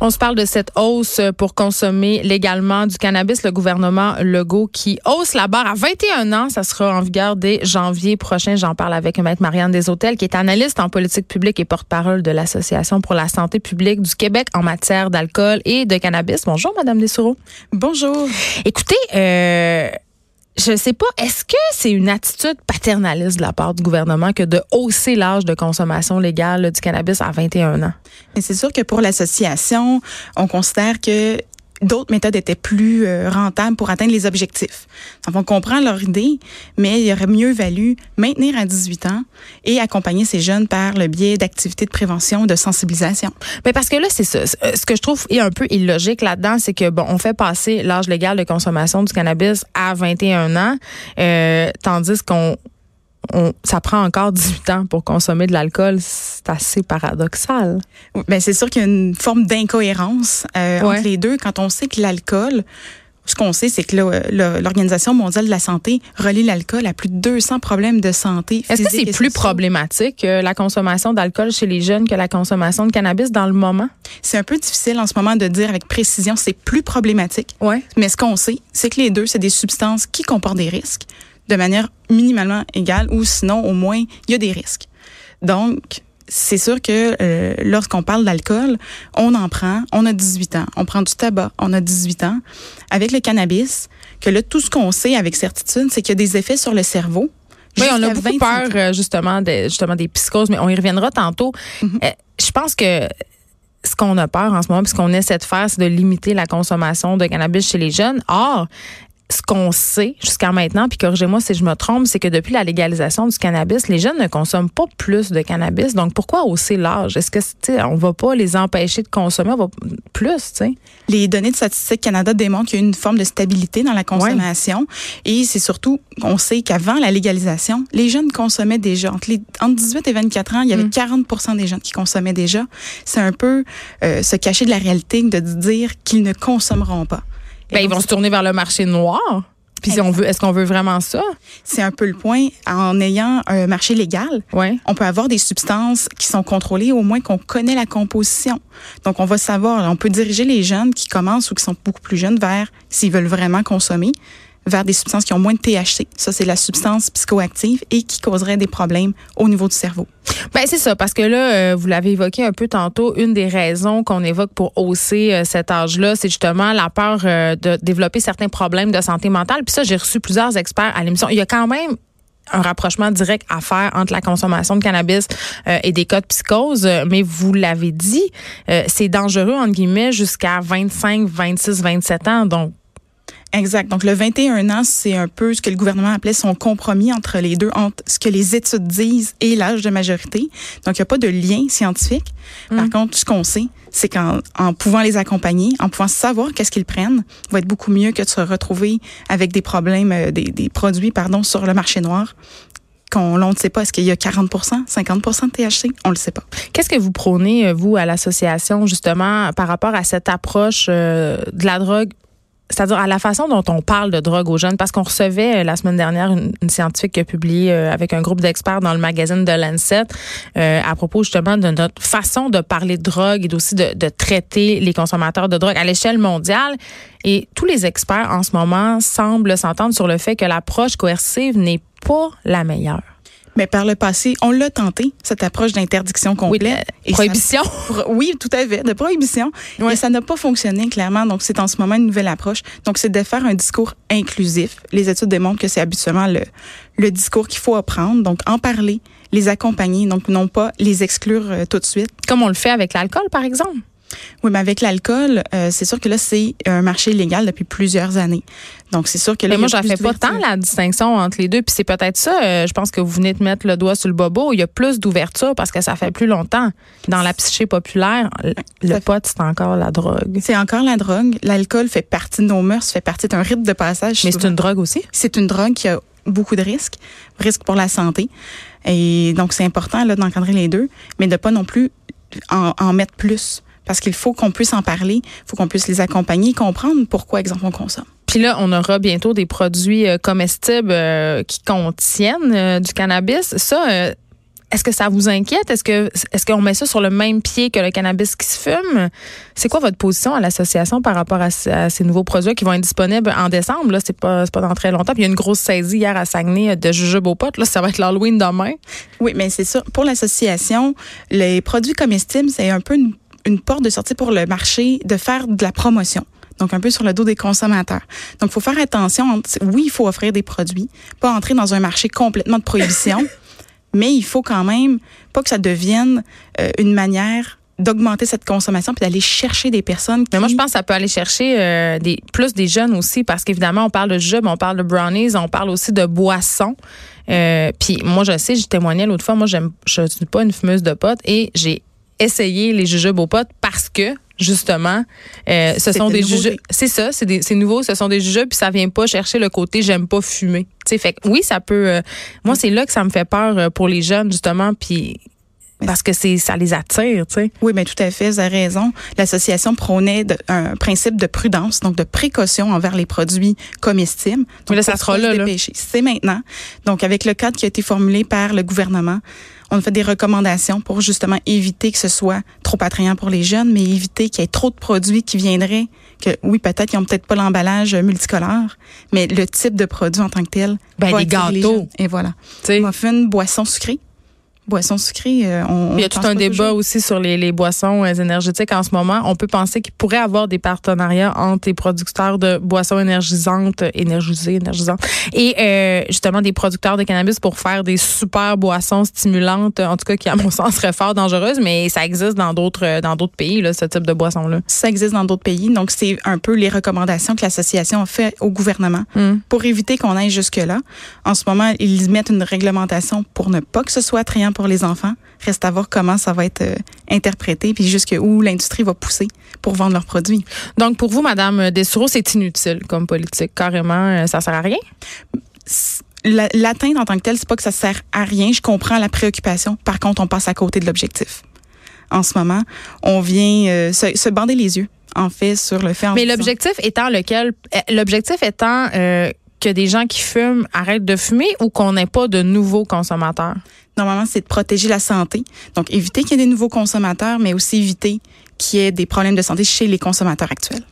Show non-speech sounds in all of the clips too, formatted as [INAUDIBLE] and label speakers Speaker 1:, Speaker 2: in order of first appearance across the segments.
Speaker 1: On se parle de cette hausse pour consommer légalement du cannabis. Le gouvernement Legault qui hausse la barre à 21 ans. Ça sera en vigueur dès janvier prochain. J'en parle avec Maître Marianne Deshôtels, qui est analyste en politique publique et porte-parole de l'Association pour la santé publique du Québec en matière d'alcool et de cannabis. Bonjour, Madame Dessoureau.
Speaker 2: Bonjour.
Speaker 1: Écoutez, euh, je sais pas, est-ce que c'est une attitude paternaliste de la part du gouvernement que de hausser l'âge de consommation légale du cannabis à 21 ans?
Speaker 2: C'est sûr que pour l'association, on considère que d'autres méthodes étaient plus euh, rentables pour atteindre les objectifs. Donc, on comprend leur idée, mais il aurait mieux valu maintenir à 18 ans et accompagner ces jeunes par le biais d'activités de prévention, de sensibilisation.
Speaker 1: Mais parce que là, c'est ça. Euh, ce que je trouve est un peu illogique là-dedans, c'est que bon, on fait passer l'âge légal de consommation du cannabis à 21 ans, euh, tandis qu'on ça prend encore 18 ans pour consommer de l'alcool. C'est assez paradoxal.
Speaker 2: Ben c'est sûr qu'il y a une forme d'incohérence euh, entre les deux. Quand on sait que l'alcool, ce qu'on sait, c'est que l'Organisation mondiale de la santé relie l'alcool à plus de 200 problèmes de santé.
Speaker 1: Est-ce que c'est plus problématique euh, la consommation d'alcool chez les jeunes que la consommation de cannabis dans le moment?
Speaker 2: C'est un peu difficile en ce moment de dire avec précision c'est plus problématique.
Speaker 1: Ouais.
Speaker 2: Mais ce qu'on sait, c'est que les deux, c'est des substances qui comportent des risques de manière minimalement égale ou sinon au moins il y a des risques. Donc c'est sûr que euh, lorsqu'on parle d'alcool, on en prend, on a 18 ans, on prend du tabac, on a 18 ans. Avec le cannabis, que là tout ce qu'on sait avec certitude, c'est qu'il y a des effets sur le cerveau.
Speaker 1: Oui, on a beaucoup peur euh, justement des justement des psychoses, mais on y reviendra tantôt. Mm-hmm. Euh, je pense que ce qu'on a peur en ce moment, ce qu'on essaie de faire, c'est de limiter la consommation de cannabis chez les jeunes. Or, ce qu'on sait jusqu'à maintenant, puis corrigez-moi si je me trompe, c'est que depuis la légalisation du cannabis, les jeunes ne consomment pas plus de cannabis. Donc, pourquoi hausser l'âge? Est-ce que, tu on va pas les empêcher de consommer, on va plus, tu sais?
Speaker 2: Les données de Statistique Canada démontrent qu'il y a une forme de stabilité dans la consommation. Et c'est surtout, on sait qu'avant la légalisation, les jeunes consommaient déjà. Entre, les, entre 18 et 24 ans, il y avait 40 mm. des jeunes qui consommaient déjà. C'est un peu euh, se cacher de la réalité de dire qu'ils ne consommeront pas.
Speaker 1: Ben, ils vont se tourner vers le marché noir. Puis si on veut, est-ce qu'on veut vraiment ça?
Speaker 2: C'est un peu le point. En ayant un marché légal,
Speaker 1: ouais.
Speaker 2: on peut avoir des substances qui sont contrôlées, au moins qu'on connaît la composition. Donc on va savoir, on peut diriger les jeunes qui commencent ou qui sont beaucoup plus jeunes vers s'ils veulent vraiment consommer vers des substances qui ont moins de THC. Ça, c'est la substance psychoactive et qui causerait des problèmes au niveau du cerveau.
Speaker 1: Ben c'est ça, parce que là, euh, vous l'avez évoqué un peu tantôt, une des raisons qu'on évoque pour hausser euh, cet âge-là, c'est justement la peur euh, de développer certains problèmes de santé mentale. Puis ça, j'ai reçu plusieurs experts à l'émission. Il y a quand même un rapprochement direct à faire entre la consommation de cannabis et des cas de psychose, mais vous l'avez dit, c'est dangereux entre guillemets jusqu'à 25, 26, 27 ans. Donc
Speaker 2: Exact. Donc, le 21 ans, c'est un peu ce que le gouvernement appelait son compromis entre les deux, entre ce que les études disent et l'âge de majorité. Donc, il n'y a pas de lien scientifique. Par mm. contre, ce qu'on sait, c'est qu'en en pouvant les accompagner, en pouvant savoir qu'est-ce qu'ils prennent, va être beaucoup mieux que de se retrouver avec des problèmes, euh, des, des produits, pardon, sur le marché noir qu'on ne sait pas. Est-ce qu'il y a 40 50 de THC? On le sait pas.
Speaker 1: Qu'est-ce que vous prônez, euh, vous, à l'association, justement, par rapport à cette approche euh, de la drogue c'est-à-dire à la façon dont on parle de drogue aux jeunes, parce qu'on recevait euh, la semaine dernière une, scientifique qui a publié euh, avec un groupe d'experts dans le magazine de Lancet euh, à propos justement de notre façon de parler de drogue et aussi de, de traiter les consommateurs de drogue à l'échelle mondiale. Et tous les experts en ce moment semblent s'entendre sur le fait que l'approche coercive n'est pas la meilleure.
Speaker 2: Mais par le passé, on l'a tenté, cette approche d'interdiction complète.
Speaker 1: Oui, prohibition.
Speaker 2: oui, tout à fait, de prohibition. Et ça n'a pas fonctionné, clairement. Donc, c'est en ce moment une nouvelle approche. Donc, c'est de faire un discours inclusif. Les études démontrent que c'est habituellement le, le discours qu'il faut apprendre. Donc, en parler, les accompagner, donc non pas les exclure euh, tout de suite.
Speaker 1: Comme on le fait avec l'alcool, par exemple.
Speaker 2: Oui, mais avec l'alcool, euh, c'est sûr que là, c'est un marché illégal depuis plusieurs années. Donc, c'est sûr que là,
Speaker 1: mais moi, j'en fais pas tant la distinction entre les deux. Puis c'est peut-être ça, euh, je pense que vous venez de mettre le doigt sur le bobo. Il y a plus d'ouverture parce que ça fait plus longtemps. Dans la psyché populaire, le pot, c'est encore la drogue.
Speaker 2: C'est encore la drogue. L'alcool fait partie de nos mœurs, fait partie d'un rite de passage.
Speaker 1: Mais c'est une drogue aussi?
Speaker 2: C'est une drogue qui a beaucoup de risques, risques pour la santé. Et donc, c'est important là d'encadrer les deux, mais de pas non plus en, en mettre plus parce qu'il faut qu'on puisse en parler, il faut qu'on puisse les accompagner, comprendre pourquoi, exemple, on consomme.
Speaker 1: Puis là, on aura bientôt des produits euh, comestibles euh, qui contiennent euh, du cannabis. Ça, est-ce que ça vous inquiète? Est-ce que est-ce qu'on met ça sur le même pied que le cannabis qui se fume? C'est quoi votre position à l'association par rapport à, ces nouveaux produits qui vont être disponibles en décembre? Là, c'est pas, pas dans très longtemps. Puis il y a une grosse saisie hier à Saguenay de jujubes aux potes. Là, ça va être l'Halloween demain.
Speaker 2: Oui, mais c'est ça. Pour l'association, les produits comestibles, c'est un peu une, une porte de sortie pour le marché de faire de la promotion donc un peu sur le dos des consommateurs. Donc, il faut faire attention. Oui, il faut offrir des produits, pas entrer dans un marché complètement de prohibition, [LAUGHS] mais il faut quand même pas que ça devienne euh, une manière d'augmenter cette consommation puis d'aller chercher des personnes.
Speaker 1: Mais moi, je pense que ça peut aller chercher euh, des plus des jeunes aussi parce qu'évidemment, on parle de jeux, on parle de brownies, on parle aussi de boissons. Euh, puis moi, je sais, j'ai témoigné l'autre fois, moi, j'aime, je suis pas une fumeuse de potes et j'ai essayé les jujubes aux potes parce que justement. Euh, ce sont des jujubes. C'est ça, c'est nouveau, ce sont des jujubes, puis ça vient pas chercher le côté j'aime pas fumer. Tu sais, fait oui, ça peut. Euh, moi, c'est là que ça me fait peur euh, pour les jeunes justement, puis parce que c'est ça les attire, tu sais.
Speaker 2: Oui, mais tout à fait, vous avez raison. L'association prônait un principe de prudence, donc de précaution envers les produits comestibles.
Speaker 1: Donc, là, ça sera là. là.
Speaker 2: C'est maintenant. Donc, avec le cadre qui a été formulé par le gouvernement, on a fait des recommandations pour justement éviter que ce soit trop attrayant pour les jeunes, mais éviter qu'il y ait trop de produits qui viendraient, que oui, peut-être qu'ils n'ont peut-être pas l'emballage multicolore, mais le type de produit en tant que tel.
Speaker 1: Ben, des gâteaux.
Speaker 2: et voilà. Muffin, boisson sucrée boissons sucrées. Euh, on,
Speaker 1: il y a tout un débat aussi sur les, les, boissons euh, énergétiques en ce moment. On peut penser qu'il pourrait avoir des partenariats entre les producteurs de boissons énergisantes, énergisées, énergisantes, et euh, justement des producteurs de cannabis pour faire des super boissons stimulantes, en tout cas qui à mon [LAUGHS] sens seraient fort dangereuses, mais ça existe dans d'autres dans d'autres pays là, ce type de boisson là.
Speaker 2: Ça existe dans d'autres pays, donc c'est un peu les recommandations que l'association a fait au gouvernement hmm. pour éviter qu'on aille jusque là. En ce moment, ils mettent une réglementation pour ne pas que ce soit attrayant pour les enfants. Reste à voir comment ça va être euh, interprété, puis jusqu'où l'industrie va pousser pour vendre leurs produits.
Speaker 1: Donc, pour vous, Madame Dessureau, c'est inutile comme politique. Carrément, euh, ça sert à rien?
Speaker 2: L'atteinte en tant que telle, c'est pas que ça sert à rien. Je comprends la préoccupation. Par contre, on passe à côté de l'objectif. En ce moment, on vient euh, se, bander les yeux, en fait, sur le fait.
Speaker 1: Mais l'objectif étant lequel, l'objectif étant que des gens qui fument arrêtent de fumer ou qu'on n'ait pas de nouveaux consommateurs?
Speaker 2: Normalement, c'est de protéger la santé. Donc, éviter qu'il y ait des nouveaux consommateurs, mais aussi éviter qu'il y ait des problèmes de santé chez les consommateurs actuels.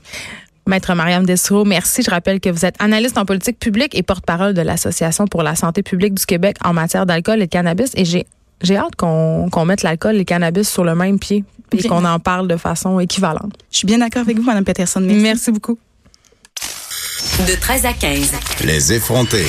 Speaker 1: Maître Mariam Dessereau, merci. Je rappelle que vous êtes analyste en politique publique et porte-parole de l'Association pour la santé publique du Québec en matière d'alcool et de cannabis. Et j'ai j'ai hâte qu'on mette l'alcool et le cannabis sur le même pied et qu'on en parle de façon équivalente.
Speaker 2: Je suis bien d'accord avec vous, Mme Peterson.
Speaker 1: Merci beaucoup.
Speaker 3: De 13 à 15. Les effrontés.